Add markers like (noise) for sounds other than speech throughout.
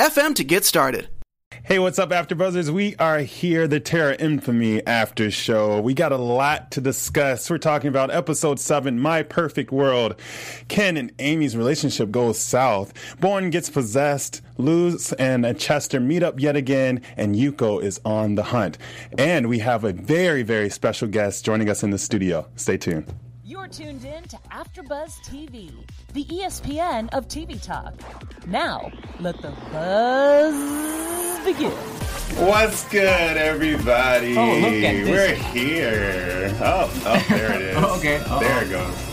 FM to get started. Hey, what's up, After Buzzers? We are here, the Terror Infamy After Show. We got a lot to discuss. We're talking about episode seven, My Perfect World. Ken and Amy's relationship goes south. Bowen gets possessed. Luz and Chester meet up yet again, and Yuko is on the hunt. And we have a very, very special guest joining us in the studio. Stay tuned. You're tuned in to AfterBuzz TV, the ESPN of TV talk. Now, let the buzz begin. What's good, everybody? Oh, look at this. We're here. Oh, oh, there it (laughs) is. Okay, uh-oh. there it goes.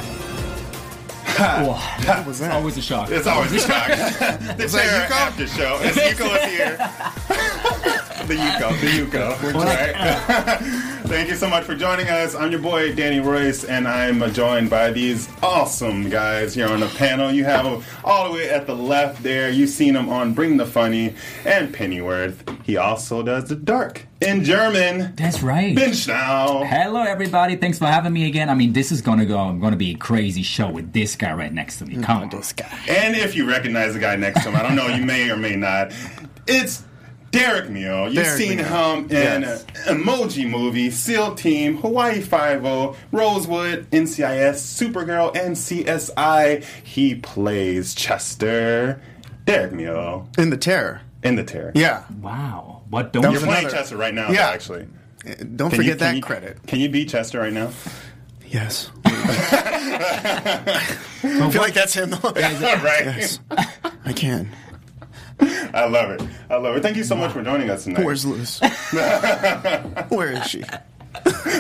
Wow, that was (laughs) always a shock. It's always a shock. (laughs) the Terror After Show. It's Yuko is here. The Yuko, the Yuko. Right. Thank you so much for joining us. I'm your boy Danny Royce, and I'm joined by these awesome guys here on the panel. You have them all the way at the left there. You've seen him on Bring the Funny and Pennyworth. He also does the Dark in German. That's right. Bench now. Hello, everybody. Thanks for having me again. I mean, this is gonna go. I'm Gonna be a crazy show with this guy right next to me. Come on, This guy. And if you recognize the guy next to him, I don't know, you may or may not. It's Derek Mio. You've Derek seen Mio. him in Yes. Emoji Movie, SEAL Team, Hawaii Five-O, Rosewood, NCIS, Supergirl, and CSI. He plays Chester. Derek Mio In the terror. in the Terror. Yeah. wow. What don't you? You're was playing another- Chester right now, Yeah. actually. Don't Can forget can that you- credit. Can you beat Chester right now? Yes. (laughs) I feel like that's him. though. (laughs) right. yes. I can. I love it. I love it. Thank you so much for joining us tonight. Where's Luz? (laughs) Where is she?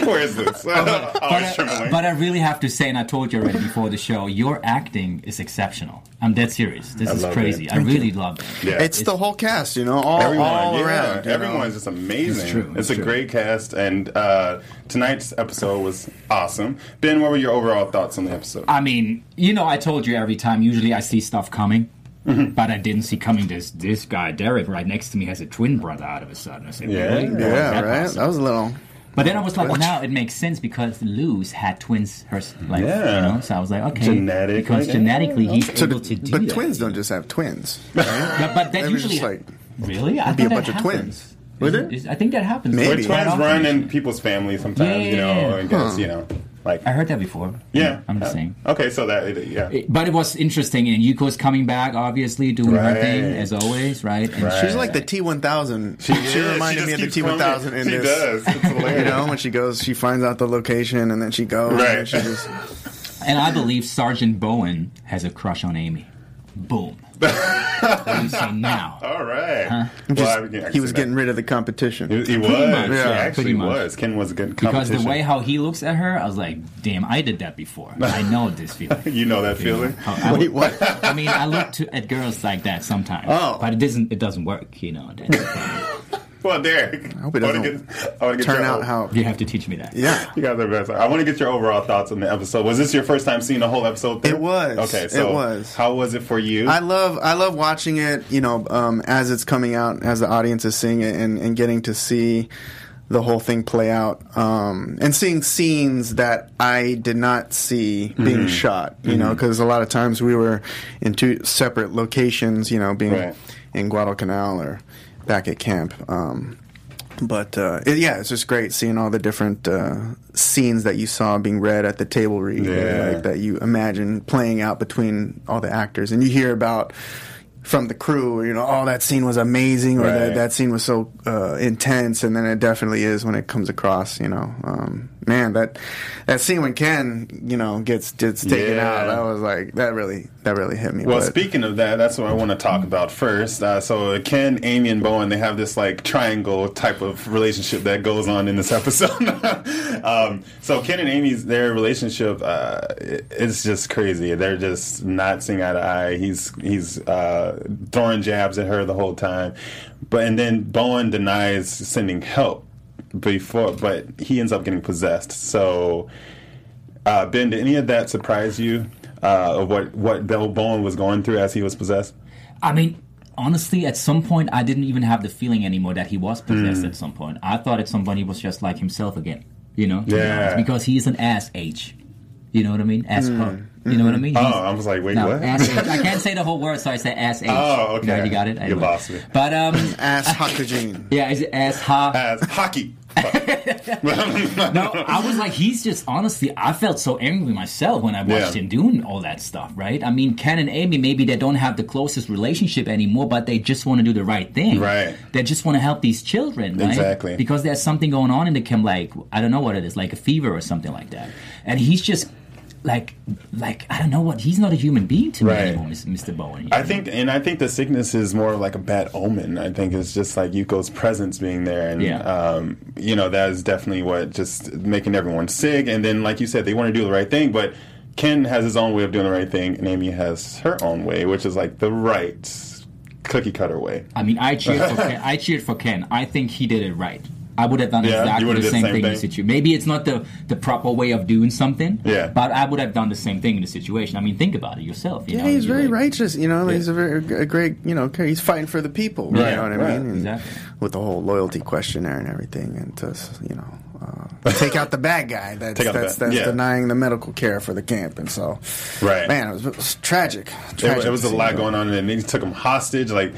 Where's this? But (laughs) Always I, but I really have to say, and I told you already before the show, your acting is exceptional. I'm dead serious. This I is crazy. it. I really love it. yeah. It's the whole cast, you know, all, Everyone, all yeah, around. you know? everyone's just amazing. It's true, It's, it's a true. great cast, and uh, tonight's episode was awesome. Ben, what were your overall thoughts on the episode? I mean, you know, I told you every time. Usually, I see stuff coming. Mm-hmm. But I didn't see coming this this guy Derek right next to me has a twin brother out of a sudden. I said, Yeah. really? Yeah, that right? possible? That was a little. But then I was like, now it makes sense because Luz had twins, her like, Yeah. you know. So I was like, okay, Genetically. because genetically he's So able the- to do but that. twins don't just have twins. But, but that They usually just like, really, I be a bunch of twins. Would Is- it? is- I think that happens. Maybe. Where Maybe. Quite twins run in people's families sometimes, Yeah, you know, yeah, yeah. I guess, you know, like, I heard that before. yeah. I'm just Uh, saying. Okay, so that, yeah. It- But it was interesting, and Yuko's coming back, obviously doing her thing as always, right? And Right. She's like the T1000. She, Yeah, reminded just me of the. T1000 in she this. does. It's hilarious. You know, when she goes, she finds out the location and then she goes. Right. And she just, And I believe Sergeant Bowen has a crush on Amy. Boom. (laughs) what do you now? All right. just- Well, I can- I he was see getting that. rid of the competition. He, he was. much, he yeah, actually pretty much. was. Ken was a good Because the way how he looks at her, I was like, damn, I did that before. (laughs) I know this feeling. you know that You feeling? how- I, Wait, what? I mean, I look to, at girls like that sometimes. Oh. But it doesn't it doesn't work, you know. (laughs) That's the problem. Well, Derek. I hope it wanna doesn't get, I wanna get Turn out how. you have to teach me that. Yeah. You got the best. I want to get your overall thoughts on the episode. Was this your first time seeing the whole episode? through? It was. Okay, so It was. How was it for you? I love I love watching it, you know, um, as it's coming out, as the audience is seeing it, and, and getting to see the whole thing play out, um, and seeing scenes that I did not see being Mm-hmm. shot. You know, because a lot of times we were in two separate locations. You know, being Right. in Guadalcanal or back at camp. Um, but uh, it, yeah, it's just great seeing all the different uh, scenes that you saw being read at the table read, Yeah. like that you imagine playing out between all the actors, and you hear about from the crew, you know, oh, that scene was amazing, or Right. that, that scene was so uh, intense, and then it definitely is when it comes across, you know. Um, man, that that scene when Ken, you know, gets gets taken Yeah. out, that was like that really that really hit me. Well, but- speaking of that, that's what I want to talk about first. Uh, so Ken, Amy, and Bowen, they have this like triangle type of relationship that goes on in this (laughs) episode. um, so Ken and Amy's their relationship uh, it- it's just crazy. They're just not seeing eye to eye. He's he's uh, throwing jabs at her the whole time. But and then Bowen denies sending help before, but he ends up getting possessed. So, uh, Ben, did any of that surprise you? Uh, of what what Bill Bowen was going through as he was possessed? I mean, honestly, at some point, I didn't even have the feeling anymore that he was possessed. Hmm. At some point, I thought at some point he was just like himself again. You know, to be Yeah. honest, because he's an ass H. You know what I mean? Ass fuck. You know what I mean? Oh, I was like, wait, no, what? ass H. I can't (laughs) say the whole word, so I say ass H. Oh, okay. Right, you got it. You Anyway. lost me. But um, (laughs) Ass Hakajin. (laughs) yeah, is it ass ha? As hockey. No, I was like, he's just honestly, I felt so angry myself when I watched Yeah. him doing all that stuff, right? I mean, Ken and Amy, maybe they don't have the closest relationship anymore, but they just want to do the right thing. Right. They just want to help these children, right? Exactly. Because there's something going on in the camp, like, I don't know what it is, like a fever or something like that. And he's just, like, like I don't know what, he's not a human being to me Right. anymore, Mr. Bowen. I think, and I think the sickness is more like a bad omen. I think it's just like Yuko's presence being there, and Yeah. um, you know that is definitely what just making everyone sick. And then, like you said, they want to do the right thing, but Ken has his own way of doing the right thing, and Amy has her own way, which is like the right cookie cutter way. I mean, I cheered for (laughs) Ken. I cheered for Ken. I think he did it right. I would have done Yeah, exactly the same, same thing, in the situation. Maybe it's not the, the proper way of doing something. Yeah. But I would have done the same thing in the situation. I mean, think about it yourself. You Yeah, know, he's You're very like- righteous. You know, he's a very a great. You know, he's fighting for the people. Right, you know what I right, mean? And exactly. With the whole loyalty questionnaire and everything, and to you know. Uh, take out the bad guy (laughs) that's Take out the that's, bad- that's yeah. denying the medical care for the camp, and so Right. man, it was, it was tragic. It, tragic it was a lot going on, and they took him hostage. Like,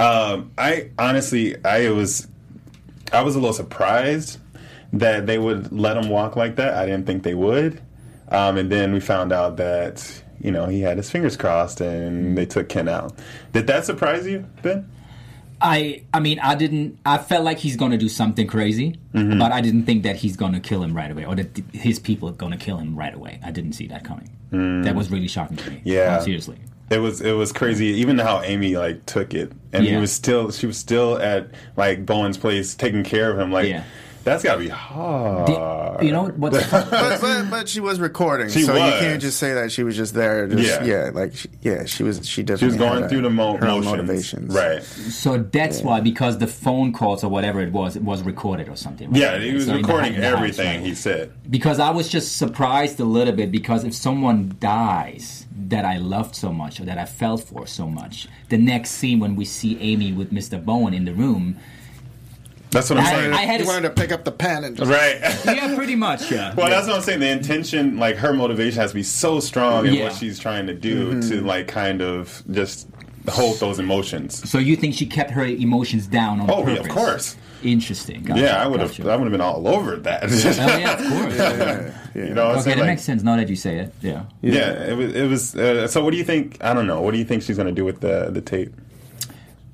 um, I honestly, I was, I was a little surprised that they would let him walk like that. I didn't think they would. Um, and then we found out that you know he had his fingers crossed, and they took Ken out. Did that surprise you, Ben? I I mean, I didn't. I felt like he's going to do something crazy, Mm-hmm. but I didn't think that he's going to kill him right away, or that his people are going to kill him right away. I didn't see that coming. That was really shocking to me. Mm. Yeah. Seriously. It was it was crazy. Even how Amy like took it, and he was still she was still at like Bowen's place taking care of him. Like Yeah. That's got to be hard. The- you know what's (laughs) but, but but she was recording, She so you can't just say that she was just there. Just, Yeah. yeah, like she, yeah, she was. She She was going had through the mo- her motions, motivations, right? So that's why, because the phone calls or whatever it was, it was recorded or something. right? Yeah, he was So in the recording hou- the house, everything right? he said. Because I was just surprised a little bit because if someone dies that I loved so much or that I felt for so much, the next scene when we see Amy with Mr. Bowen in the room, That's what I'm I- saying. I had He a- wanted to pick up the pen and just right. (laughs) yeah, pretty much, yeah. well, that's what I'm saying. The intention, like her motivation, has to be so strong in Yeah. what she's trying to do Mm-hmm. to like kind of just hold those emotions. So you think she kept her emotions down on Oh, yeah, purpose? of course. Interesting. Gotcha, Yeah, I would have. gotcha. I would have been all over that. Oh yeah, of course. (laughs) You know, what I'm Okay, saying? that Like, makes sense now that you say it. Yeah. Yeah, it was. It was. Uh, so, what do you think? I don't know. What do you think she's going to do with the the tape?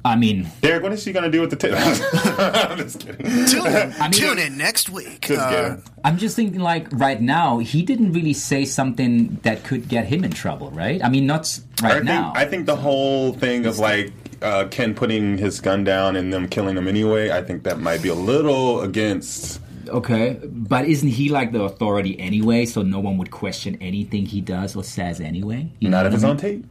I mean, Derek, what is she going to do with the tape? (laughs) I'm just kidding. (laughs) I mean, tune in next week. Just Uh, kidding. I'm just thinking, like right now, he didn't really say something that could get him in trouble, right? I mean, not right I think, now. I think the whole thing of like uh, Ken putting his gun down and them killing him anyway. I think that might be a little against. okay, but isn't he like the authority anyway? So no one would question anything he does or says anyway. You know Not if what it's on tape.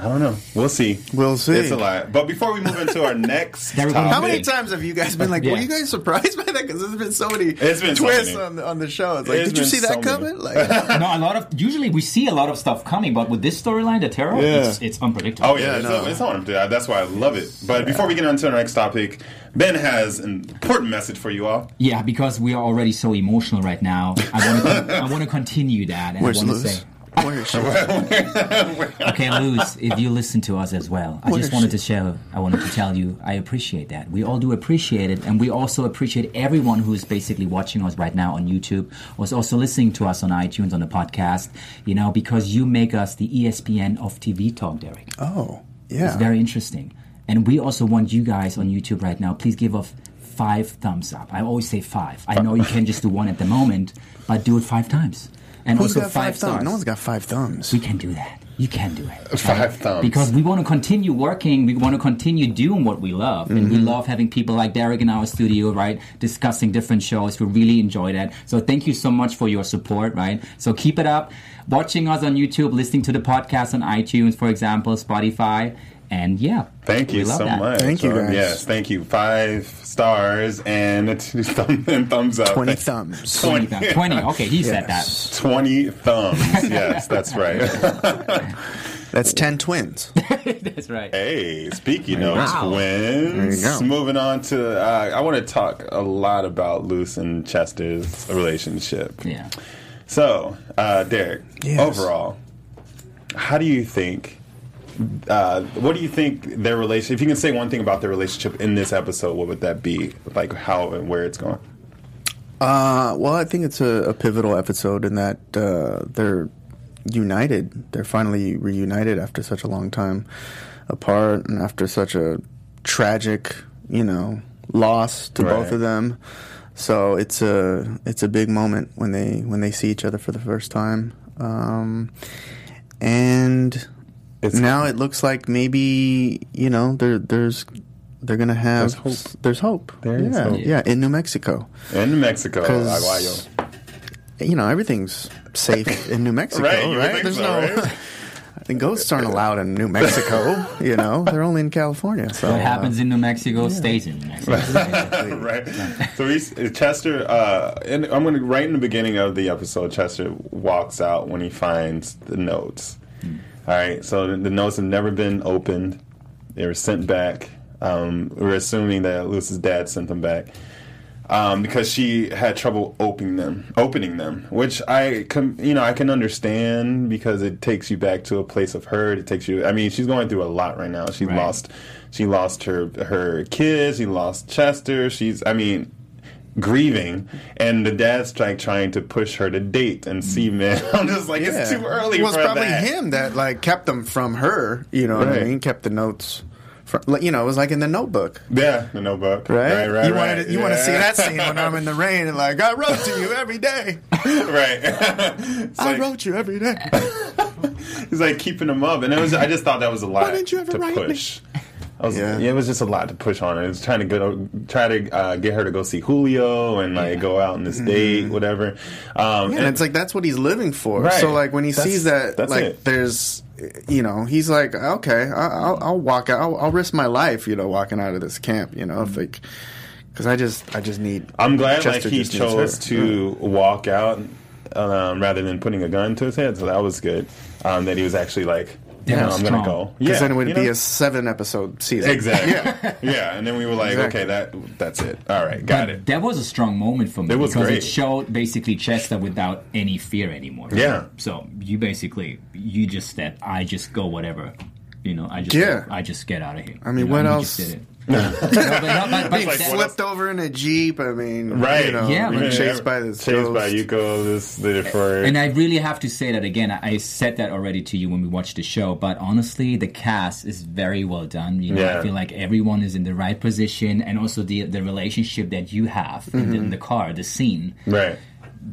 I don't know. We'll see. We'll see. It's a lot. But before we move into our (laughs) next topic, How many times have you guys been like, Yeah. were you guys surprised by that? Because there's been so many It's been so twists many. on, the, on the show. It's like, It's did you see so that many. coming? Like, (laughs) no, a lot of usually we see a lot of stuff coming, but with this storyline, the terror, Yeah. it's, it's unpredictable. Oh yeah, Yeah, it's, no. it's on. That's why I love it. But before we get on to our next topic, Ben has an important message for you all. Yeah, because we are already so emotional right now. I want to (laughs) I want to continue that, and where's I want to say. Where's (laughs) she? Okay, Luz, if you listen to us as well, I just wanted she? to share, I wanted to tell you, I appreciate that. We all do appreciate it, and we also appreciate everyone who's basically watching us right now on YouTube, or is also listening to us on iTunes, on the podcast, you know, because you make us the ESPN of TV talk, Derek. Oh, yeah. It's very interesting. And we also want you guys on YouTube right now, please give us five thumbs up. I always say five. I know you can just do one at the moment, but do it five times. And Who's also got five, stars. thumbs? No one's got five thumbs. We can do that. You can do it. Five thumbs. Because we want to continue working. We want to continue doing what we love. And we Mm-hmm. love having people like Derek in our studio, right? Discussing different shows. We really enjoy that. So thank you so much for your support, right? So keep it up. Watching us on YouTube, listening to the podcast on iTunes, for example, Spotify. And yeah, Thank you so that. much. Thank you, Um, guys. yes, thank you. Five stars and, a two (laughs) thumb, and thumbs up. 20 thumbs. 20, 20. Okay, he said that. 20 thumbs. yes, that's right. (laughs) That's 10 twins. (laughs) That's right. hey, speaking of Wow. twins, go. moving on to, uh, I want to talk a lot about Luz and Chester's relationship. Yeah. So, uh, Derek, Yes. overall, how do you think? Uh, what do you think their relationship? If you can say one thing about their relationship in this episode, what would that be? Like how and where it's going? Uh, well, I think it's a, a pivotal episode in that uh, they're united. They're finally reunited after such a long time apart and after such a tragic, you know, loss to both of them. So it's a it's a big moment when they when they see each other for the first time. Um, and It's- now it looks like maybe you know there there's they're gonna have There's hope. There's hope. There is yeah, hope. yeah, in New Mexico In Mexico, 'Cause- Aguayo. you know everything's safe in New Mexico, Right, right? you would think There's so, no. right? (laughs) The ghosts aren't allowed in New Mexico. (laughs) you know, they're only in California. So What uh, happens in New Mexico stays in New (laughs) Mexico. right. So he's, Chester, uh, and I'm going to right in the beginning of the episode. Chester walks out when he finds the notes. All right. So the, the notes have never been opened. They were sent back. Um, we're assuming that Luz's dad sent them back. Um, because she had trouble opening them, opening them, which I, com- you know, I can understand because it takes you back to a place of hurt. It takes you. I mean, she's going through a lot right now. She Right. lost, she lost her her kids. She lost Chester. She's, I mean, grieving, and the dad's like trying to push her to date and see mm. men. (laughs) I'm just like, it's too early. Well, it's probably that. him that like kept them from her. You know what Right. I mean? Kept the notes. From, you know, it was like in the Notebook. Yeah, the notebook. Right, right, right. you right. wanted you want to see that scene when I'm in the rain and like I wrote to you every day. (laughs) right. (laughs) I like- wrote you every day. He's like keeping them up, and it was. I just thought that was a lot Why didn't you ever to write me? Was, Yeah. yeah. it was just a lot to push on her. It was trying to go, try to uh, get her to go see Julio and like go out on this date, whatever. Um, Yeah, and it's like that's what he's living for. Right. So like when he That's- sees that, like it. there's, you know, he's like, okay, I- I'll, I'll walk out. I'll, I'll risk my life, you know, walking out of this camp, you know, if like, because I just, I just need. I'm glad Chester like he chose to walk out um, rather than putting a gun to his head. So that was good. Um, that he was actually like, you Yeah, know, I'm gonna go. Because Yeah, then it would you be know? a seven episode season. exactly. yeah. (laughs) yeah. and then we were like, Exactly. okay, that that's it. All right, got it. That was a strong moment for me It was because great. it showed basically Chester without any fear anymore. Yeah. So you basically you just said, I just go whatever. You know, I just Yeah. I just get out of here. I mean, You know, what else? Just did it. No, but no, but- but Like, Flipped over in a jeep. I mean, Right. You know, Yeah, being but- chased by this chased by. Yuko. This the for And I really have to say that again. I I said that already to you when we watched the show, but honestly, the cast is very well done. You know, Yeah. I feel like everyone is in the right position, and also the the relationship that you have in, Mm-hmm. the, in the car, the scene. right.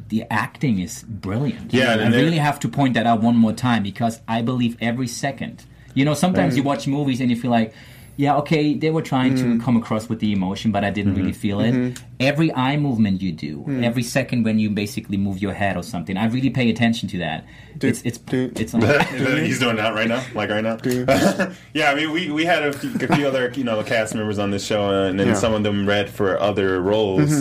the acting is brilliant. Yeah, I and they- really have to point that out one more time because I believe every second. You know, sometimes you watch movies and you feel like, yeah, okay, they were trying Mm-hmm. to come across with the emotion, but I didn't really feel it. Every eye movement you do, Mm. every second when you basically move your head or something, I really pay attention to that. it's it's do- it's (laughs) (laughs) He's doing that right now, like right now. (laughs) yeah, I mean, we, we had a few, a few other you know cast members on this show, and then Yeah. Mm-hmm. some of them read for other roles,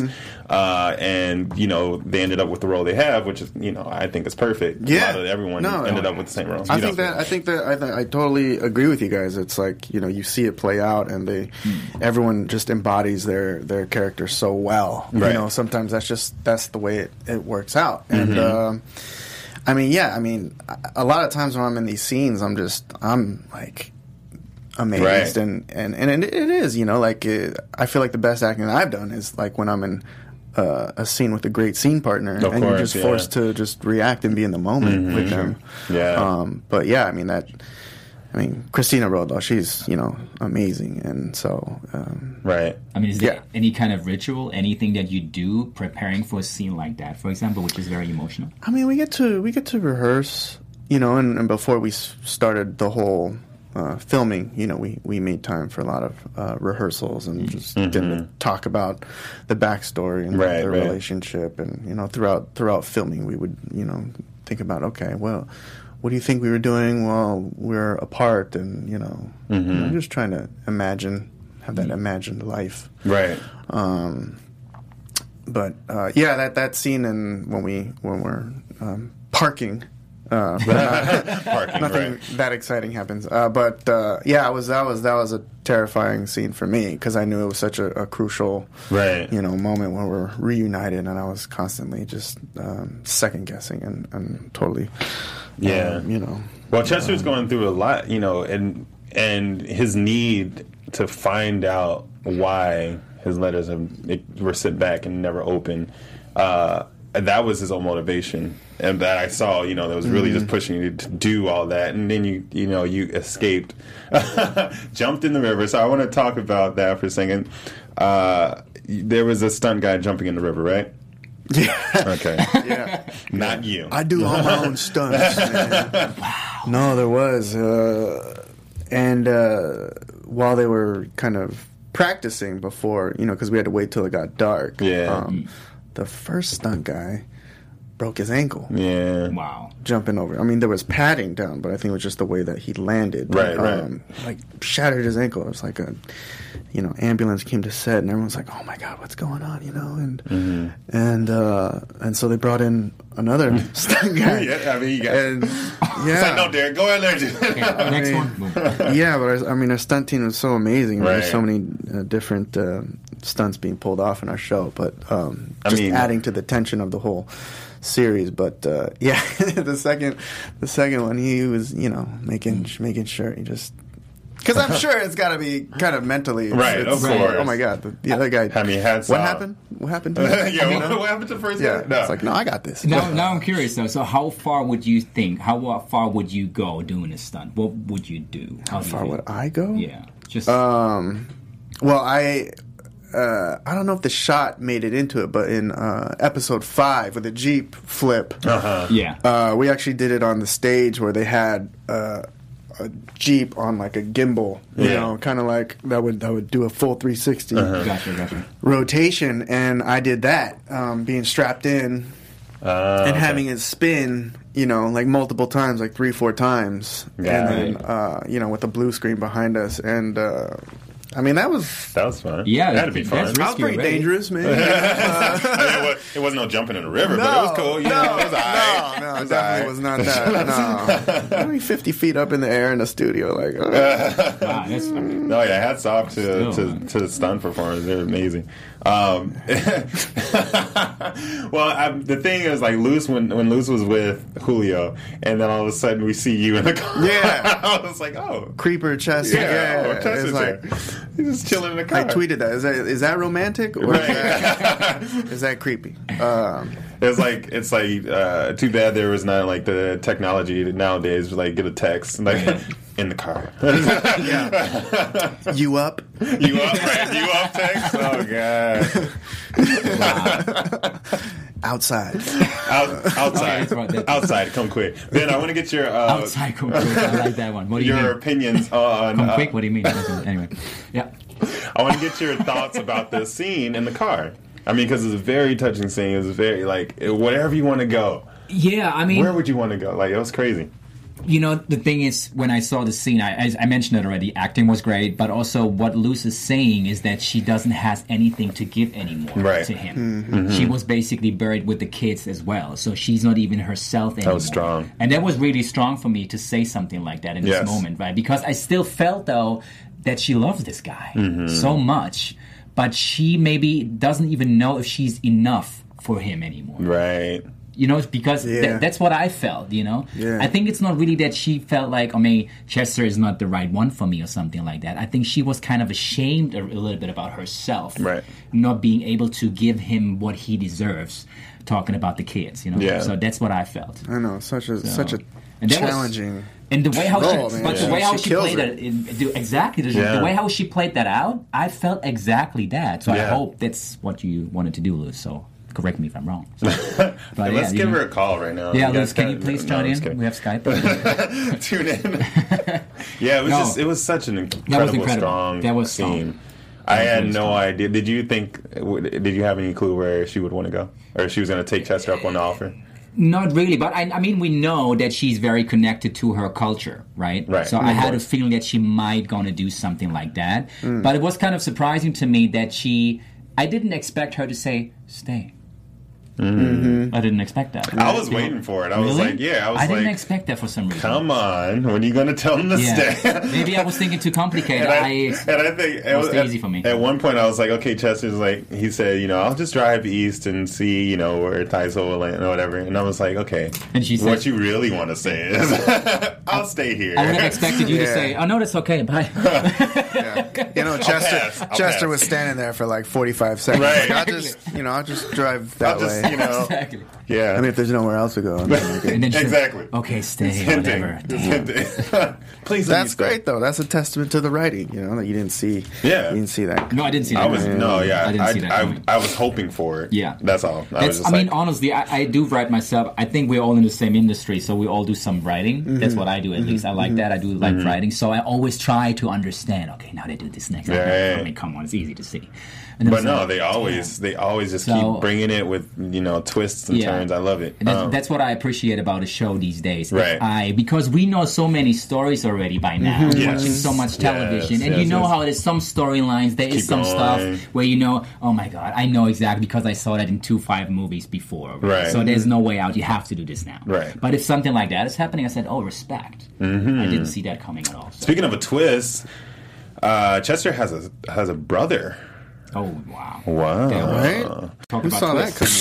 uh, and you know they ended up with the role they have, which is you know I think is perfect. Yeah. a lot of everyone No, ended no. up with the same role. I You think don't- that I think that I, th- I totally agree with you guys. It's like you know you see it play out, and they Hmm. everyone just embodies their their character so well. Right. You know, sometimes that's just that's the way it, it works out. And Mm-hmm. um, I mean, yeah, I mean, a- lot of times when I'm in these scenes, I'm just I'm like amazed Right. and and and it, it is you know like it, I feel like the best acting that I've done is like when I'm in. Uh, a scene with a great scene partner, Of and you're course, just yeah. forced to just react and be in the moment with them. Yeah. Um, but yeah, I mean that. I mean, Cristina Rodlo, she's you know amazing, and so um, right. I mean, is there Yeah. any kind of ritual, anything that you do preparing for a scene like that, for example, which is very emotional? I mean, we get to we get to rehearse, you know, and, and before we started the whole uh, filming, you know, we, we made time for a lot of uh, rehearsals and just getting to talk about the backstory and Mm-hmm. Right, their right. relationship, and you know, throughout throughout filming, we would you know think about okay, well, what do you think we were doing while we are apart? And you know, Mm-hmm. I'm just trying to imagine, have that imagined life. Right. Um, but uh, yeah, that that scene and when we when we're um, parking. Uh, (laughs) but not- Parking, nothing right. that exciting happens. Uh, but uh, yeah, it was that was that was a terrifying scene for me because I knew it was such a, a crucial, Right. you know, moment when we're reunited, and I was constantly just um, second guessing and, and totally, Yeah. um, you know, Well, Chester's going through a lot, you know, and and his need to find out why his letters have, it, were sent back and never opened. Uh, that was his own motivation, and that I saw, you know, that was really just pushing you to do all that, and then you, you know, you escaped, (laughs) jumped in the river. So I want to talk about that for a second. Uh, there was a stunt guy jumping in the river, right? yeah, Okay, (laughs) yeah. not you. I do all my own stunts. (laughs) Man. No, there was, uh, and uh, while they were kind of practicing before, you know, because we had to wait till it got dark. Yeah. Um, the first stunt guy broke his ankle yeah. Wow. jumping over. I mean, there was padding down, but I think it was just the way that he landed. Right, right. Um, like shattered his ankle. It was like a, you know, ambulance came to set, and everyone's like, "Oh my god, what's going on?" You know, and Mm-hmm. and uh, and so they brought in another (laughs) stunt guy. (laughs) Yeah, I mean, you got. And yeah, (laughs) It's like, no, Derek, go in there. Okay, next mean- one. Yeah, but our, I mean, our stunt team was so amazing. There's Right. so many uh, different uh, stunts being pulled off in our show, but um, I just mean- adding to the tension of the whole series. But uh, (laughs) yeah, the second, the second one, he was you know making making sure he just. (laughs) Because I'm sure it's got to be kind of mentally, Right, it's of like, course. Oh my god, the, the other guy. I mean, hats what off. happened? What happened? To (laughs) you? yeah, You what, know? what happened to the first Yeah, guy? No. it's like no, I got this. Now, now I'm curious though. So, how far would you think? How far would you go doing a stunt? What would you do? How, How do far feel? would I go? Yeah, just Um, well, I uh, I don't know if the shot made it into it, but in uh, episode five with the Jeep flip, Uh-huh. yeah. uh, we actually did it on the stage where they had uh, a Jeep on like a gimbal, you Yeah. know, kind of like that would that would do a full 360 gotcha, gotcha. rotation, and I did that, um, being strapped in Uh, and okay. having it spin, you know, like multiple times, like three, four times, Yeah. and then uh, you know with the blue screen behind us, and uh, I mean that was That was fun. Yeah, that'd be fun. that's that was pretty already. dangerous, man. (laughs) it, was, it wasn't no jumping in the river, but it was cool. You no, know, it was all right. no, no, (laughs) It it was definitely all right. was not that. (laughs) No, only fifty feet up in the air in the studio, like. uh, Wow, that's, No, yeah, hats off to Still, to, to stunt performers. They're amazing. Um, (laughs) well, I, the thing is, like, Luz when when Luz was with Julio, and then all of a sudden we see you in the car. Yeah. (laughs) I was like, oh, Creeper chest. yeah, yeah, oh, it's like he's just chilling in the car. I tweeted that. Is that is that romantic or is, (laughs) that, is that creepy? Um, It's like it's like uh, too bad there was not like the technology nowadays like get a text like in the car. (laughs) Yeah. You up? you up? Right? You up? Text? Oh god! Outside. Out, Okay, outside, that's right, outside. Come quick. Ben, I want to get your uh, outside come quick. I like that one. What do you your mean? opinions on. Come uh, quick. What do you mean? anyway, yeah. I want to get your thoughts about the scene in the car. I mean, because it's a very touching scene. It's very like whatever you want to go. Yeah, I mean, Where would you want to go? Like it was crazy. You know, the thing is, when I saw the scene, I, I, I mentioned it already. Acting was great, but also what Luz is saying is that she doesn't has anything to give anymore Right. to him. She was basically buried with the kids as well, so she's not even herself anymore. that was strong. and that was really strong for me to say something like that in this moment, right? Because I still felt though that she loves this guy Mm-hmm. so much, but she maybe doesn't even know if she's enough for him anymore Right. You know, it's because th- that's what I felt, you know. Yeah. I think it's not really that she felt like, oh, I mean, Chester is not the right one for me or something like that. I think she was kind of ashamed a, a little bit about herself, Right. Not being able to give him what he deserves, talking about the kids, you know. Yeah. So that's what I felt. I know, such a such a that was- challenging. And the way how role, she, man. but Yeah. the way how She played it. it, do- exactly the, Yeah. the way how she played that out, I felt exactly that. So I hope that's what you wanted to do, Liz. So correct me if I'm wrong. (laughs) So, but Hey, let's yeah, give know- her a call right now. Yeah, Liz, can you please no, join I'm in? We have Skype. (laughs) Tune in. (laughs) yeah, it was No. just it was such an incredible, incredible. strong That was strong. scene. I had no strong. idea. Did you think? Did you have any clue where she would want to go, or she was going to take Chester up on the offer? Not really, but I, I mean, we know that she's very connected to her culture, right? Right. So I had a feeling that she might gonna do something like that. Mm. But it was kind of surprising to me that she. I didn't expect her to say stay. I didn't expect that. Mm-hmm. I was waiting for it. I was Really? like, yeah, I was didn't like, expect that for some reason. come on, when are you going to tell him to Yeah. stay? (laughs) Maybe I was thinking too complicated. And I, I, and I think it was was too at, easy for me. At one point, I was like, okay, Chester's like, he said, you know, I'll just drive east and see, you know, where Taizo will land or whatever. And I was like, okay. And she said, what you really want to say is, (laughs) I'll stay here. I would have expected you to Yeah. say, "Oh no, that's okay, bye." (laughs) Yeah. You know, Chester pass, I'll Chester pass. was standing there for like 45 seconds. Right. Like, I'll just, you know, I'll just drive that I'll just, way. You know, exactly. yeah. I mean, if there's nowhere else to go. I mean, okay. And then Exactly. okay, stay, Just hinting. whatever. Just Damn. hinting. (laughs) Please let me That's great, though. That's a testament to the writing, you know, that you didn't see. Yeah. You didn't see that. No, I didn't see that. I was coming. no, yeah. I didn't see that I. I, was hoping for it. Yeah. that's all. I was That's, just I mean, like, honestly, I, I do write myself. I think we're all in the same industry, so we all do some writing. That's Mm-hmm. what I do, at mm-hmm. least. I like mm-hmm. that. I do like mm-hmm. writing, so I always try to understand. Okay, now they do this next. Right. I mean, come on, it's easy to see. And but no, like, they always they always just So- keep bringing it with you know twists and Yeah. turns. I love it. And that's, Um, that's what I appreciate about a show these days. Right. I because we know so many stories already by now, Yes. watching so much television, Yes, and you know yes. how there's some storylines. There is some going. stuff where you know, oh my god, I know exactly because I saw that in two five movies before. Right. So there's no way out. You have to do this now. Right. But if something like that is happening, I said, oh, respect. I didn't see that coming at all. So- Speaking of a twist, uh, Chester has a has a brother. Oh wow. Wow. That was- Right? Talk Who about saw that coming?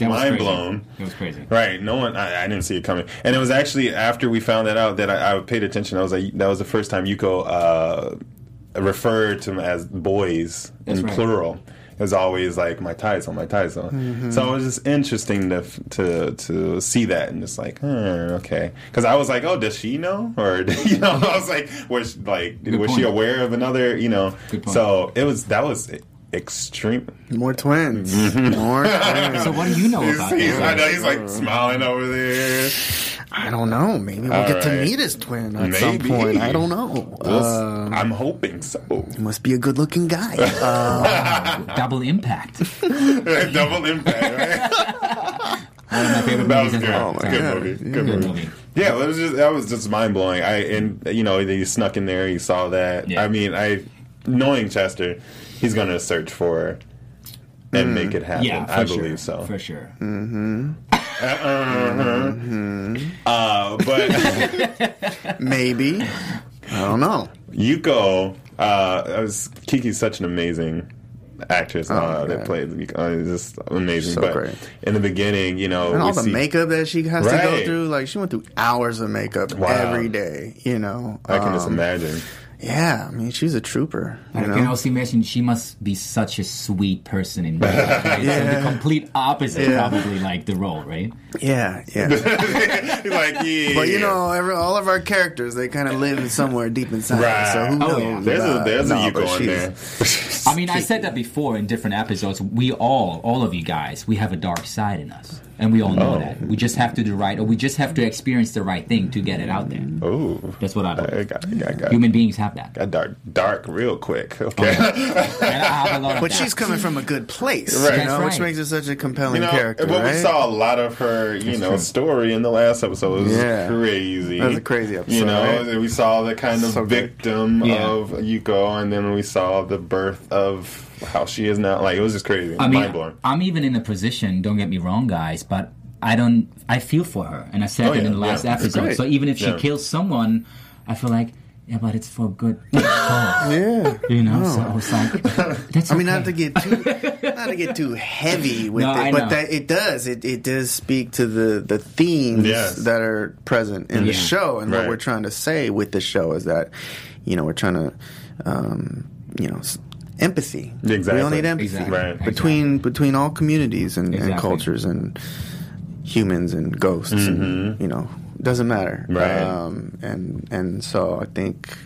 That was Mind crazy. blown. It was crazy. Right, no one. I, I didn't see it coming, and it was actually after we found that out that I, I paid attention. I was like, that was the first time Yuko uh, referred to them as boys That's in right. plural. It was always like my Taizo my Taizo. Mm-hmm. So it was just interesting to to to see that and just like, hmm, okay. Because I was like, oh, does she know? (laughs) Or (laughs) you know, I was like, was like, Good was she aware of another? You know, Good point. so it was that was extreme. More twins. Mm-hmm. More (laughs) twins. So what do you know He's- about he's- this? I know he's like smiling over there. I don't know. Maybe we'll All get to meet his twin at some point. I don't know. We'll s- Uh, I'm hoping so. He must be a good looking guy. Uh, (laughs) Double impact. (laughs) Double impact, right? One of my favorite That movies as good. well. my good God. movie. Good Good movie. movie. Yeah, it was just that was just mind blowing. I and you know he snuck in there. He saw that. Yeah. I mean, I knowing Chester, he's going to search for her and make it happen. Yeah, for I sure. believe so. For sure. Uh, but (laughs) maybe. I don't know. Yuko, uh, was Kiki's such an amazing actress uh, Oh, that man. played. Uh, just amazing. So but great. in the beginning, you know, And all we the see- makeup that she has to go through, like she went through hours of makeup Wow. every day. You know, I can just Um, imagine. Yeah, I mean, she's a trooper. You I know, can also imagine she must be such a sweet person in real life. Right? So (laughs) Yeah. the complete opposite, Yeah. probably like the role, right? yeah, yeah. (laughs) Like, yeah. But you know, every, all of our characters, they kind of live somewhere deep inside. Right. So who Oh, knows? yeah. there's a Uh, there's no, but Yuko in there. I mean, I said that before in different episodes. We all, all of you guys, we have a dark side in us, and we all know Oh. that. We just have to do right, or we just have to experience the right thing to get it out there. Oh, That's what I I believe. got, I got, Human beings have that. got dark, dark real quick. Oh. Okay, And I have a lot of But that. she's coming from a good place, Right. you know, That's which makes her such a compelling you know, character. but right? we saw a lot of her, you know, story in the last episode. It was Yeah. crazy. That was a crazy episode, You know, right? we saw the kind of So victim Yeah. of Yuko, and then we saw the birth of how she is now. Like it was just crazy, I mean, mind blowing. I'm even in a position. Don't get me wrong, guys, but I don't. I feel for her, and I said Oh, that yeah, in the last yeah. episode. So even if she Yeah. kills someone, I feel like, yeah, but it's for good (laughs) cause. yeah. You know, so I was like, that's. (laughs) I mean, not to get too, (laughs) not to get too heavy with No, I it, know. but that it does. It it does speak to the the themes Yes. that are present in the show, and Right. what we're trying to say with the show is that, you know, we're trying to, um, you know. S- Empathy. Exactly. We all need empathy Exactly. Right. between between all communities and, and cultures and humans and ghosts and you know doesn't matter. Mm-hmm. Right. Um, and and so I think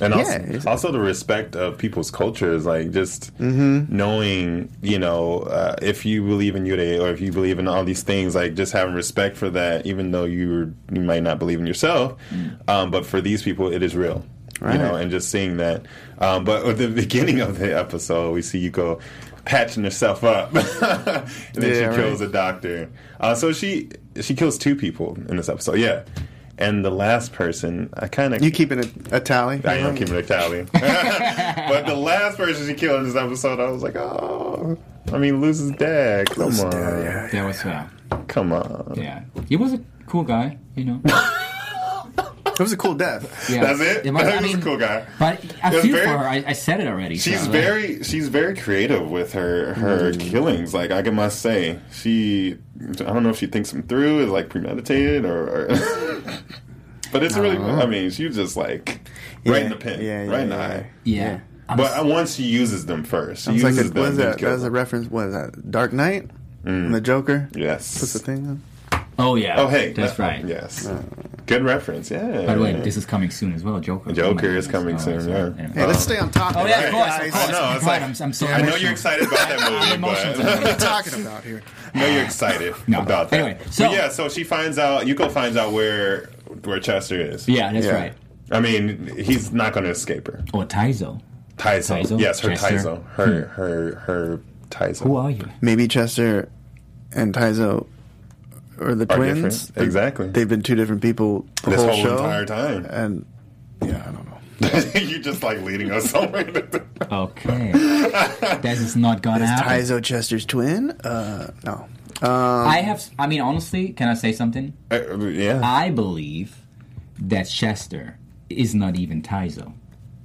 And Yeah, also, it's- also the respect of people's cultures, like just Mm-hmm. knowing, you know, uh, if you believe in Yurei or if you believe in all these things, like just having respect for that, even though you you might not believe in yourself, um, but for these people, it is real, you know. And just seeing that. Um, but at the beginning of the episode, we see Yuko patching herself up, (laughs) and then Yeah, she right. kills a doctor. Uh, so she she kills two people in this episode. Yeah, and the last person, I kind of You keeping a, a tally? I am keeping a tally. (laughs) but the last person she killed in this episode, I was like, oh. I mean, Luz's dad. Come on, Yeah, That was uh, come on. yeah. He was a cool guy, you know. (laughs) It was a cool death. Yeah. That's it. It was- (laughs) he I was a cool guy. But I feel very- for her. I, I said it already. so, She's like, very she's very creative with her her Mm. killings. Like I must say, she I don't know if she thinks them through is like premeditated or. or (laughs) but it's really. I mean, she was just like right in the pin, Yeah, yeah, right in the yeah, eye. Yeah. I'm But s- once she uses them first, she It's like uses a, them. what is that? kills That's a reference. What is that? Dark Knight. And the Joker Yes. puts the thing on. Oh yeah. Oh hey, that's that- right. Yes, good reference. Yeah. By the way, this is coming soon as well. Joker. Joker Oh is coming goodness. soon, Oh, yeah. Hey, let's stay on topic. Oh yeah, of course, of guys? course. I know, I'm it's sorry, like- I'm, I'm so I know you're excited about that (laughs) I'm movie, emotional. (laughs) What are you talking about here? I know you're excited No. about that. Anyway, so- but yeah, so she finds out. Yuko finds out where where Chester is. Yeah, that's Yeah. right. I mean, he's not going to escape her. Or Taizo. Taizo. Taizo? Yes, her Chester? Taizo. Her hmm. her her Taizo. Who are you? Maybe Chester and Taizo are the Are twins. different. Exactly. They've been two different people the This whole, whole show. entire time. And yeah, I don't know. (laughs) You're just like leading us somewhere. (laughs) Okay. that is not gonna Is happen. Taizo Chester's twin? Uh, no. I have. I mean, honestly, can I say something? Uh, yeah. I believe that Chester is not even Taizo.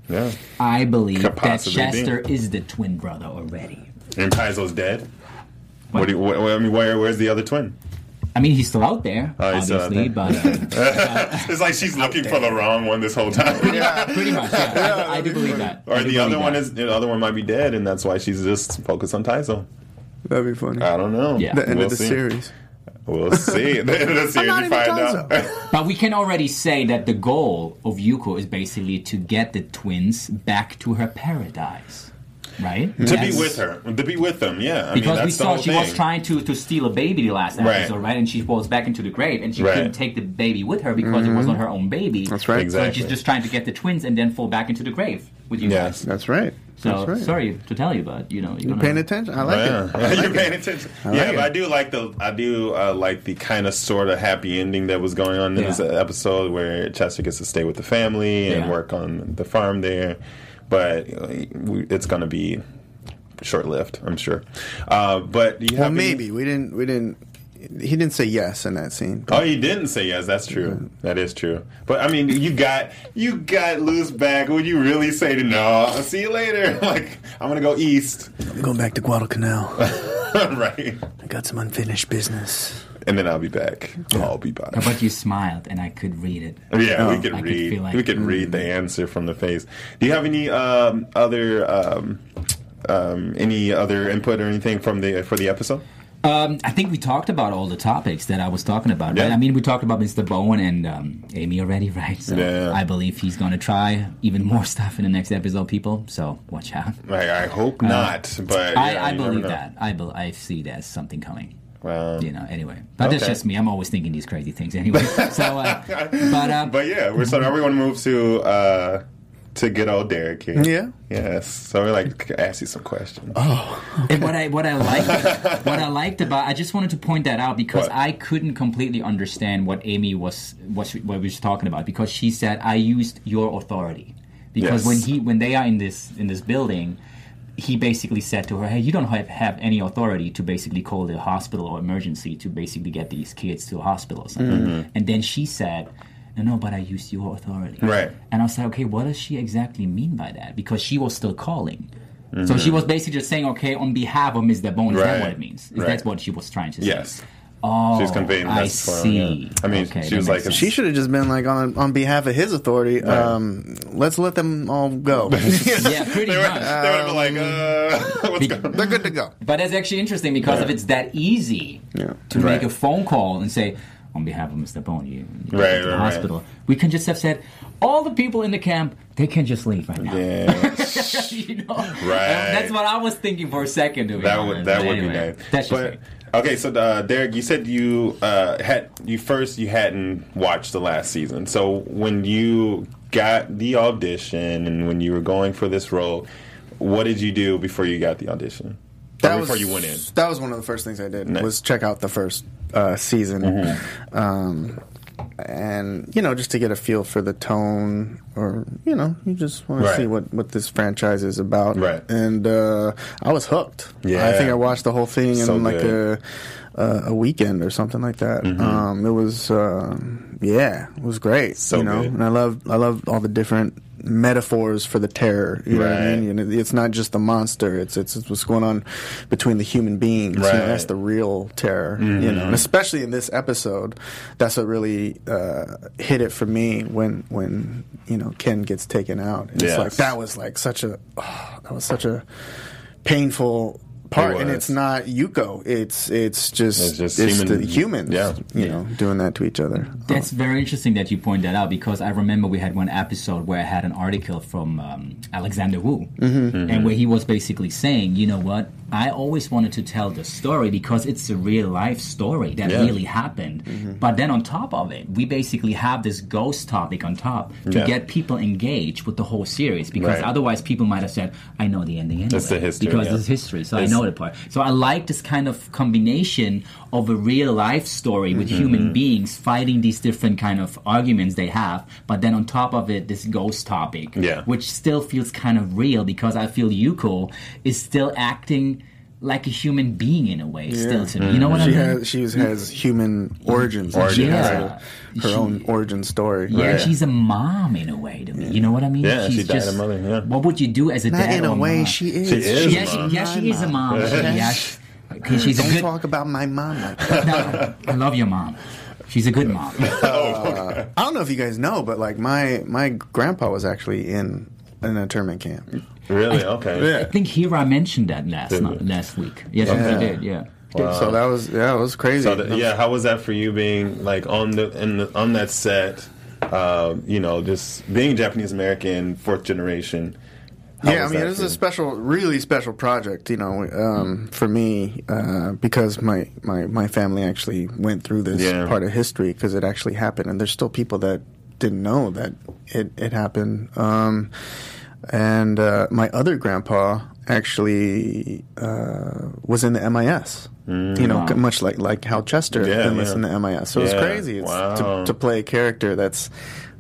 yeah. I believe that possibly be. Chester is the twin brother already. And Taizo's dead. What do you, what, I mean, where, where's the other twin? I mean, he's still out there, Oh, he's still out obviously, but (laughs) uh, It's like she's looking for the wrong one this whole time. (laughs) pretty much, yeah, I, I do believe that. Or the other one that. is the other one might be dead, and that's why she's just focused on Taizo. That'd be funny. I don't know. Yeah. the end We'll of the see. series. We'll see. At (laughs) the end of the series, you find out. But we can already say that the goal of Yuko is basically to get the twins back to her paradise, right? to That's- be with her, to be with them. Yeah, I Because mean, that's we saw whole she thing. was trying to, to steal a baby the last episode, right? And she falls back into the grave, and she Right. couldn't take the baby with her because it was not her own baby. That's right. So she's just trying to get the twins and then fall back into the grave with you Yes. guys. That's right. So That's right. sorry to tell you, but you know you're You gonna paying attention? I like Yeah. it. (laughs) I like You're it. paying attention. like yeah, it. but I do like the I do uh, like the kind of sort of happy ending that was going on in Yeah. this episode where Chester gets to stay with the family and Yeah. work on the farm there. But you know, we- it's going to be short lived, I'm sure. Uh, but you Well, have any- maybe we didn't. We didn't. He didn't say yes in that scene. Oh, he didn't say yes. That's true. That is true. But I mean, you got you got Luz back. Would you really say to no? I'll see you later. (laughs) Like I'm gonna go east, I'm going back to Guadalcanal. (laughs) right? I got some unfinished business. And then I'll be back. I'll be back. But you smiled, and I could read it. Yeah, we Oh. could I read. feel like- we could read the answer from the face. Do you have any um, other um, um, any other input or anything from the for the episode? Um, I think we talked about all the topics that I was talking about, right? Yeah. I mean, we talked about Mr. Bowen and um, Amy already, (laughs) right? So Yeah. I believe he's going to try even more (laughs) stuff in the next episode, people. So watch out. I, I hope not, but Uh, I, yeah, I you never believe that. I, be, I see there's something coming. Well, You know, anyway. But that's just me. I'm always thinking these crazy things anyway. (laughs) so, uh, but, uh, but yeah, we're so everyone moves to uh, to good old Derek here. Yeah. Yes. So we're like ask you some questions. Oh. And what I what I liked (laughs) what I liked about I just wanted to point that out because What? I couldn't completely understand what Amy was what she, what we was talking about because she said I used your authority because Yes. when he when they are in this in this building he basically said to her hey you don't have, have any authority to basically call the hospital or emergency to basically get these kids to a hospital Mm-hmm. and then she said no no but I used your authority Right. and I was like, okay, what does she exactly mean by that? Because she was still calling. So she was basically just saying, okay, on behalf of Ms. Debone, is that what it means? Is Right. That's what she was trying to say. Yes. Oh, She's conveying I this for him, see. yeah. I mean, Okay, she that was makes like, sense. She should have just been like on on behalf of his authority. Um, let's let them all go. (laughs) (laughs) yeah, pretty They would, much. they would have been like, uh, (laughs) what's going They're good to go. But that's actually interesting because if it's that easy Yeah. to Right. make a phone call and say, on behalf of Mr. Bone, you, you Right, go to the right, right. hospital, we can just have said, all the people in the camp, they can just leave right now. Yeah. you know? Right. That's what I was thinking for a second. To be That honest. would that But would be anyway, nice. That's just but me. Okay, so uh, Derek, you said you uh, had you first you hadn't watched the last season. So when you got the audition and when you were going for this role, what did you do before you got the audition? Or before you went in. That was one of the first things I did Nice. was check out the first uh, season, Mm-hmm. um, and you know just to get a feel for the tone, or you know you just want Right. to see what what this franchise is about. Right. And uh, I was hooked. Yeah. I think I watched the whole thing in like a, a a weekend or something like that. Mm-hmm. Um, it was um, yeah, it was great. So you know, good. and I love I love all the different metaphors for the terror. You know what I mean? It's not just the monster. It's, it's it's what's going on between the human beings. You know, that's the real terror. You know, Mm-hmm. and especially in this episode, that's what really uh, hit it for me when when you know Ken gets taken out. And It's like that was like such a oh, that was such a painful part, It and it's not Yuko. It's it's just It's it's, human- the humans. yeah. you know, doing that to each other. That's very interesting that you point that out because I remember we had one episode where I had an article from um, Alexander Woo, and where he was basically saying, you know what, I always wanted to tell the story because it's a real life story that Yeah. really happened. But then on top of it, we basically have this ghost topic on top to Yeah. get people engaged with the whole series because Right. otherwise people might have said, I know the ending anyway. It's the history, Because yeah. it's history, so I know the part. So I like this kind of combination of a real life story with Mm-hmm. human beings fighting these different kind of arguments they have, but then on top of it, this ghost topic, Yeah. which still feels kind of real because I feel Yuko is still acting like a human being in a way, still to me. You mm. know what I mean? has she has human origins. and She Origins, has yeah. her, her She- own origin story. yeah, Right. she's a mom in a way to me. You know what I mean? Yeah, she's she died a mother, yeah. What would you do as a Not dad? in a or way, mom? she is. She is Yeah, a she, mom. yeah, she is a mom. yeah, she- okay, she's a Don't good. talk about my mom like (laughs) that. No, I love your mom. She's a good mom. (laughs) Oh, I don't know if you guys know, but like my my grandpa was actually in an internment camp. Really? Okay. I think Hira mentioned that last Did night, last week. Yes, Yeah. he did. Yeah. So that was yeah, it was crazy. So the, yeah, how was that for you being like on the in the, on that set? Uh, you know, just being Japanese American, fourth generation. How yeah, I was mean, that it was for a you? special, really special project, you know, um, for me uh, because my, my my family actually went through this Yeah. part of history because it actually happened, and there's still people that didn't know that it it happened. Um, and uh, my other grandpa actually uh, was in the MIS. You know, c- much like like Hal Chester Mm. Yeah, enlisted yeah. in the MIS. So it's Yeah, crazy it's wow. to, to play a character that's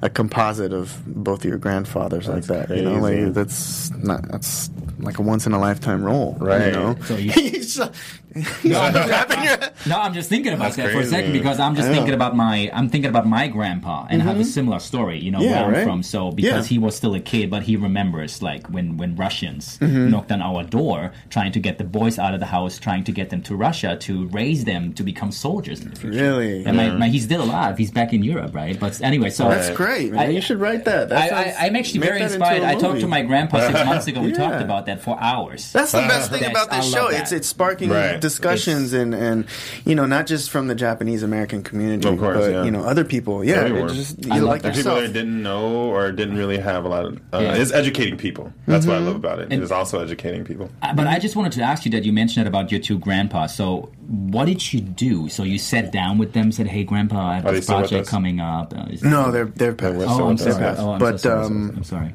a composite of both of your grandfathers like that. You know, like that's not that's like a once in a lifetime role, Right. You know, So you- (laughs) (laughs) He's just- (laughs) he's tapping No, I'm just thinking about That's that for a second because I'm just thinking about my I'm thinking about my grandpa and have a similar story, you know, Mm-hmm. Yeah, where I'm right? from. So because Yeah. he was still a kid, but he remembers like when when Russians Mm-hmm. knocked on our door, trying to get the boys out of the house, trying to get them to Russia to raise them to become soldiers in the future. Really? And my, my, he's still alive. He's back in Europe, right? But anyway, so That's great, man. I- you should write that. that I, sounds- I, I'm actually very that into inspired. a I talked to my grandpa six months ago. We (laughs) talked about that for hours. That's the best thing That's- about this show. love It's it's sparking Right. Discussions and, and you know not just from the Japanese American community, Of course, but yeah. you know other people. Yeah, just you love like that. The people yourself. that didn't know or didn't really have a lot of uh, Yeah. it's educating people. That's what I Mm-hmm. love about it. And- it's also educating people. Uh, But I just wanted to ask you that you mentioned it about your two grandpas. So what did you do? So you sat down with them, said, "Hey, Grandpa, I have Are this project coming up." Uh, No, they're they're passed. They're Oh, I'm with sorry. Oh, I'm But, so sorry. um, I'm sorry.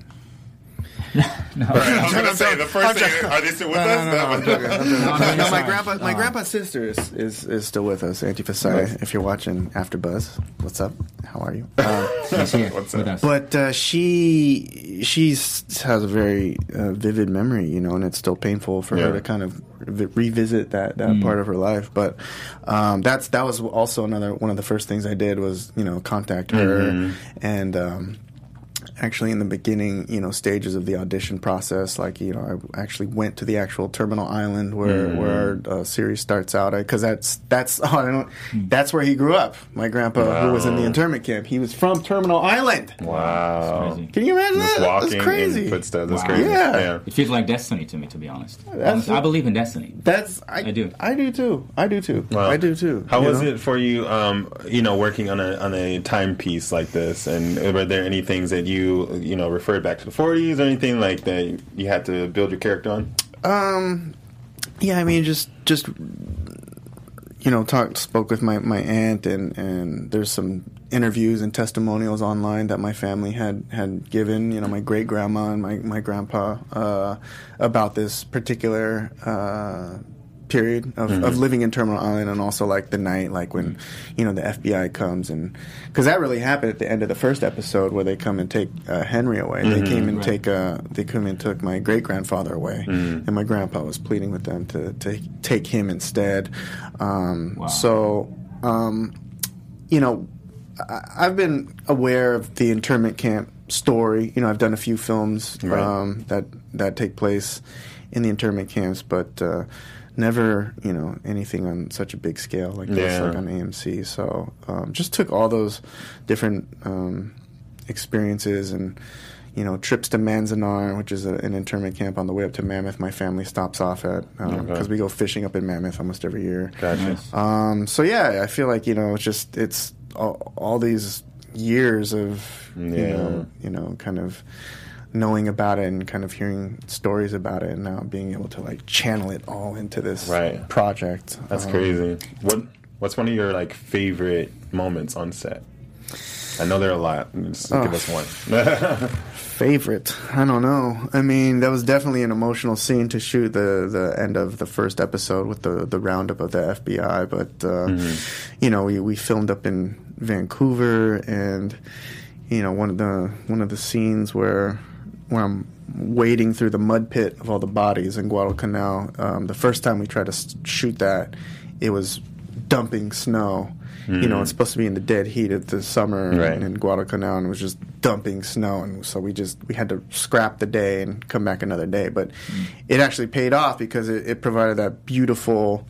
I was gonna say the first thing. Are they still with us? No, no, my grandpa, my grandpa's sister is, is, is still with us, Auntie Fasai. If you're watching AfterBuzz, what's up? How are you? (laughs) Uh, He's here What's with up? us. but uh, she she's has a very uh, vivid memory, you know, and it's still painful for Yeah. her to kind of re- revisit that that Mm. part of her life. But um, that's that was also another one of the first things I did was you know contact her Mm-hmm. and. Um, actually in the beginning you know stages of the audition process like you know i actually went to the actual terminal island where Mm-hmm. where our uh, series starts out because that's that's oh, (laughs) I don't, that's where he grew up my grandpa who was in the Wow. internment camp he was from terminal island Wow. crazy. can you imagine Just that walking that's crazy in footsteps. That's Wow. crazy. Yeah. yeah. It feels like destiny to me, to be honest. That's- I believe in destiny. that's I, I do. i do too i do too Wow. i do too How was know? it for you? Um, you know, working on a on a timepiece like this, and were there any things that you you know referred back to the 40s or anything like that you had to build your character on? Um, yeah, I mean, just just you know, talked spoke with my my aunt, and and there's some interviews and testimonials online that my family had had given. You know, my great grandma and my my grandpa uh, about this particular. Uh, period of, Mm-hmm. of living in Terminal Island, and also like the night, like when you know the FBI comes and because that really happened at the end of the first episode where they come and take uh, Henry away. Mm-hmm. They came and Right. take uh, they came and took my great grandfather away, Mm-hmm. and my grandpa was pleading with them to to take him instead. Um, Wow. So. Um, you know, I, I've been aware of the internment camp story. You know, I've done a few films Right. um, that that take place in the internment camps, but uh, never, you know, anything on such a big scale like this, Yeah. like on AMC. So, um, just took all those different um, experiences and. You know, trips to Manzanar, which is a, an internment camp on the way up to Mammoth. My family stops off at because Okay. we go fishing up in Mammoth almost every year. Gotcha. Um, so yeah, I feel like you know, it's just it's all, all these years of you know, you know, kind of knowing about it and kind of hearing stories about it, and now being able to like channel it all into this Right. project. That's Um, crazy. What What's one of your like favorite moments on set? I know there are a lot. Just Oh. give us one. (laughs) Favorite? I don't know. I mean, that was definitely an emotional scene to shoot the the end of the first episode with the the roundup of the FBI. But uh, you know, we we filmed up in Vancouver, and you know, one of the one of the scenes where where I'm wading through the mud pit of all the bodies in Guadalcanal. Um, the first time we tried to shoot that, it was dumping snow. You know, it's supposed to be in the dead heat of the summer Right. in Guadalcanal, and it was just dumping snow, and so we just we had to scrap the day and come back another day. But it actually paid off because it, it provided that beautiful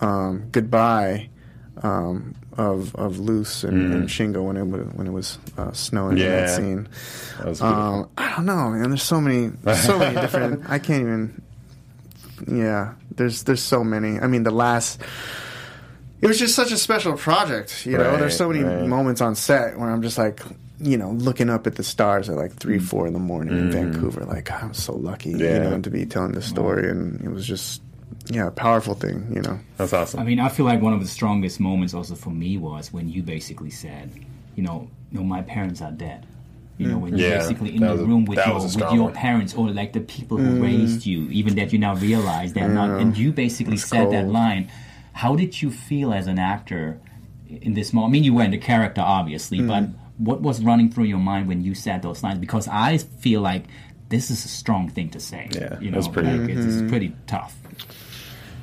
um, goodbye um, of of Luz and, and Shingo when it when it was uh, snowing in that scene. That was. Um, I don't know, man. There's so many, so many (laughs) different. I can't even. Yeah, there's there's so many. I mean, the last. It was just such a special project, you know. Right, there's so many right. moments on set where I'm just like, you know, looking up at the stars at like three, four in the morning in Vancouver. Like, I'm so lucky. Yeah. you know, to be telling this story, and it was just, yeah, powerful thing, you know. That's awesome. I mean, I feel like one of the strongest moments also for me was when you basically said, you know, no, my parents are dead. You know, when you're basically in the was a- room with your with your one. parents or like the people who mm. raised you, even that you now realize they're not, and you basically said that line. How did you feel as an actor in this moment? I mean, you were in the character, obviously, but mm. what was running through your mind when you said those lines? Because I feel like this is a strong thing to say. Yeah, you know, that's pretty- like, it's, it's pretty tough.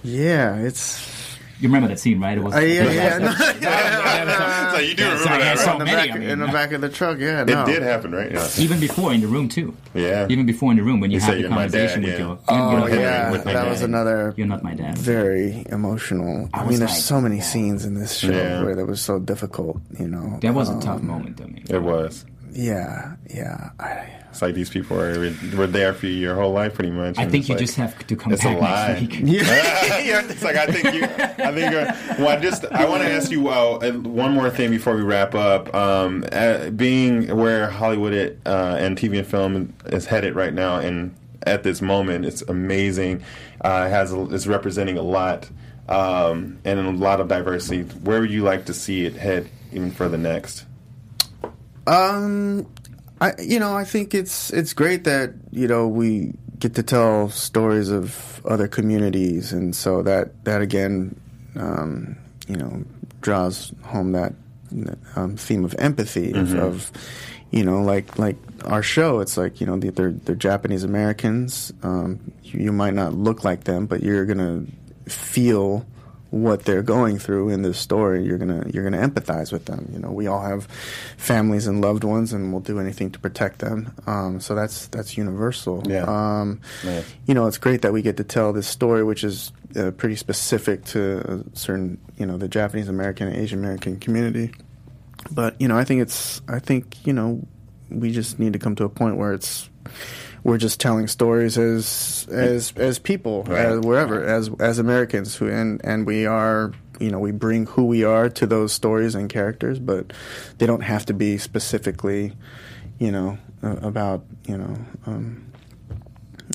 Yeah, it's. You remember that scene, right? It was Uh, yeah, yeah, (laughs) no, so you do That's- remember that's that, so right? in the many, back, I mean. in the back of the truck. Yeah, No. It did happen, right? Yeah. even before in the room too. Yeah. Even before in the room when you You have the conversation dad, with yeah. your. Oh you're yeah, with my that dad. was another You're not my dad. very emotional. I, I mean, was there's like, so many yeah. scenes in this show Yeah. where that was so difficult. You know, That was a Um, tough moment to me. It was. Yeah, yeah. I, It's like these people are were there for you your whole life, pretty much. I think you like- just have to come It's a back lie. next week. (laughs) (laughs) yeah, it's like I think you. I think. Uh, well, I just I want to ask you uh, uh, one more thing before we wrap up. Um, uh, being where Hollywood it, uh, and TV and film is headed right now, and at this moment, it's amazing. Uh, has a, it's representing a lot um, and a lot of diversity. Where would you like to see it head even further next? Um, I you know I think it's it's great that you know we get to tell stories of other communities, and so that that again, um, you know, draws home that um, theme of empathy of, of you know like like our show. It's like you know they're they're Japanese Americans. Um, you, you might not look like them, but you're gonna feel what they're going through in this story you're gonna you're gonna empathize with them you know we all have families and loved ones and we'll do anything to protect them um, so that's that's universal Yeah. um, Nice. you know it's great that we get to tell this story which is uh, pretty specific to a certain you know the Japanese American and Asian American community but you know I think it's I think you know we just need to come to a point where it's we're just telling stories as as as people Right. as wherever as as Americans who and and we are you know we bring who we are to those stories and characters but they don't have to be specifically you know uh, about you know um,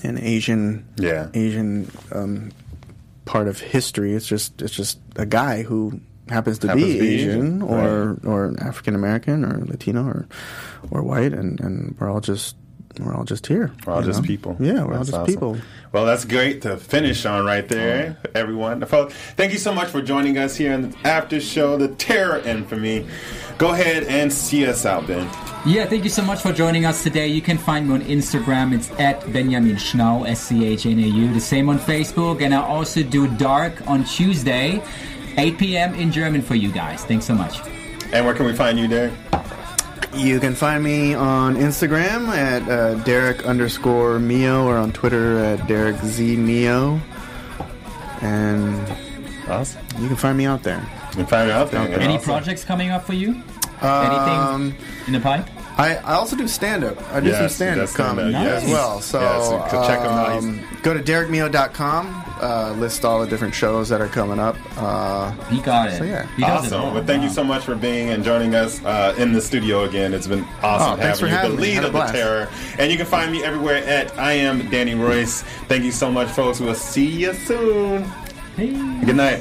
an Asian Yeah. Asian um, part of history it's just it's just a guy who happens to Happens be to be Asian Asian, or or African American or Latino or or white and and we're all just we're all just here. We're all just know? people. Yeah, we're all just awesome. people. Well, that's great to finish on right there, everyone. Thank you so much for joining us here in the after show, the Terror Infamy. Go ahead and see us out, Ben. Yeah, thank you so much for joining us today. You can find me on Instagram. It's at Benjamin Schnau, S C H N A U. The same on Facebook. And I also do Dark on Tuesday, 8 p.m. in German for you guys. Thanks so much. And where can we find you, Derek? You can find me on Instagram at uh, Derek underscore Mio or on Twitter at Derek Z Mio. And Awesome. you can find me out there. You can find me out there. Any Awesome. projects coming up for you? Um, Anything in the pipe? I, I also do stand up. I do Yes, some he stand up comedy yes. as well. So, Yeah, so check him out. um, go to derekmio.com, uh, list all the different shows that are coming up. Uh, He got it. So, yeah. He does it Awesome. all. Well, thank you so much for being and joining us uh, in the studio again. It's been awesome Oh, having for you, having the me. lead Had a of the terror. And you can find me everywhere at I am Danny Royce. Thank you so much, folks. We'll see you soon. Hey. Good night.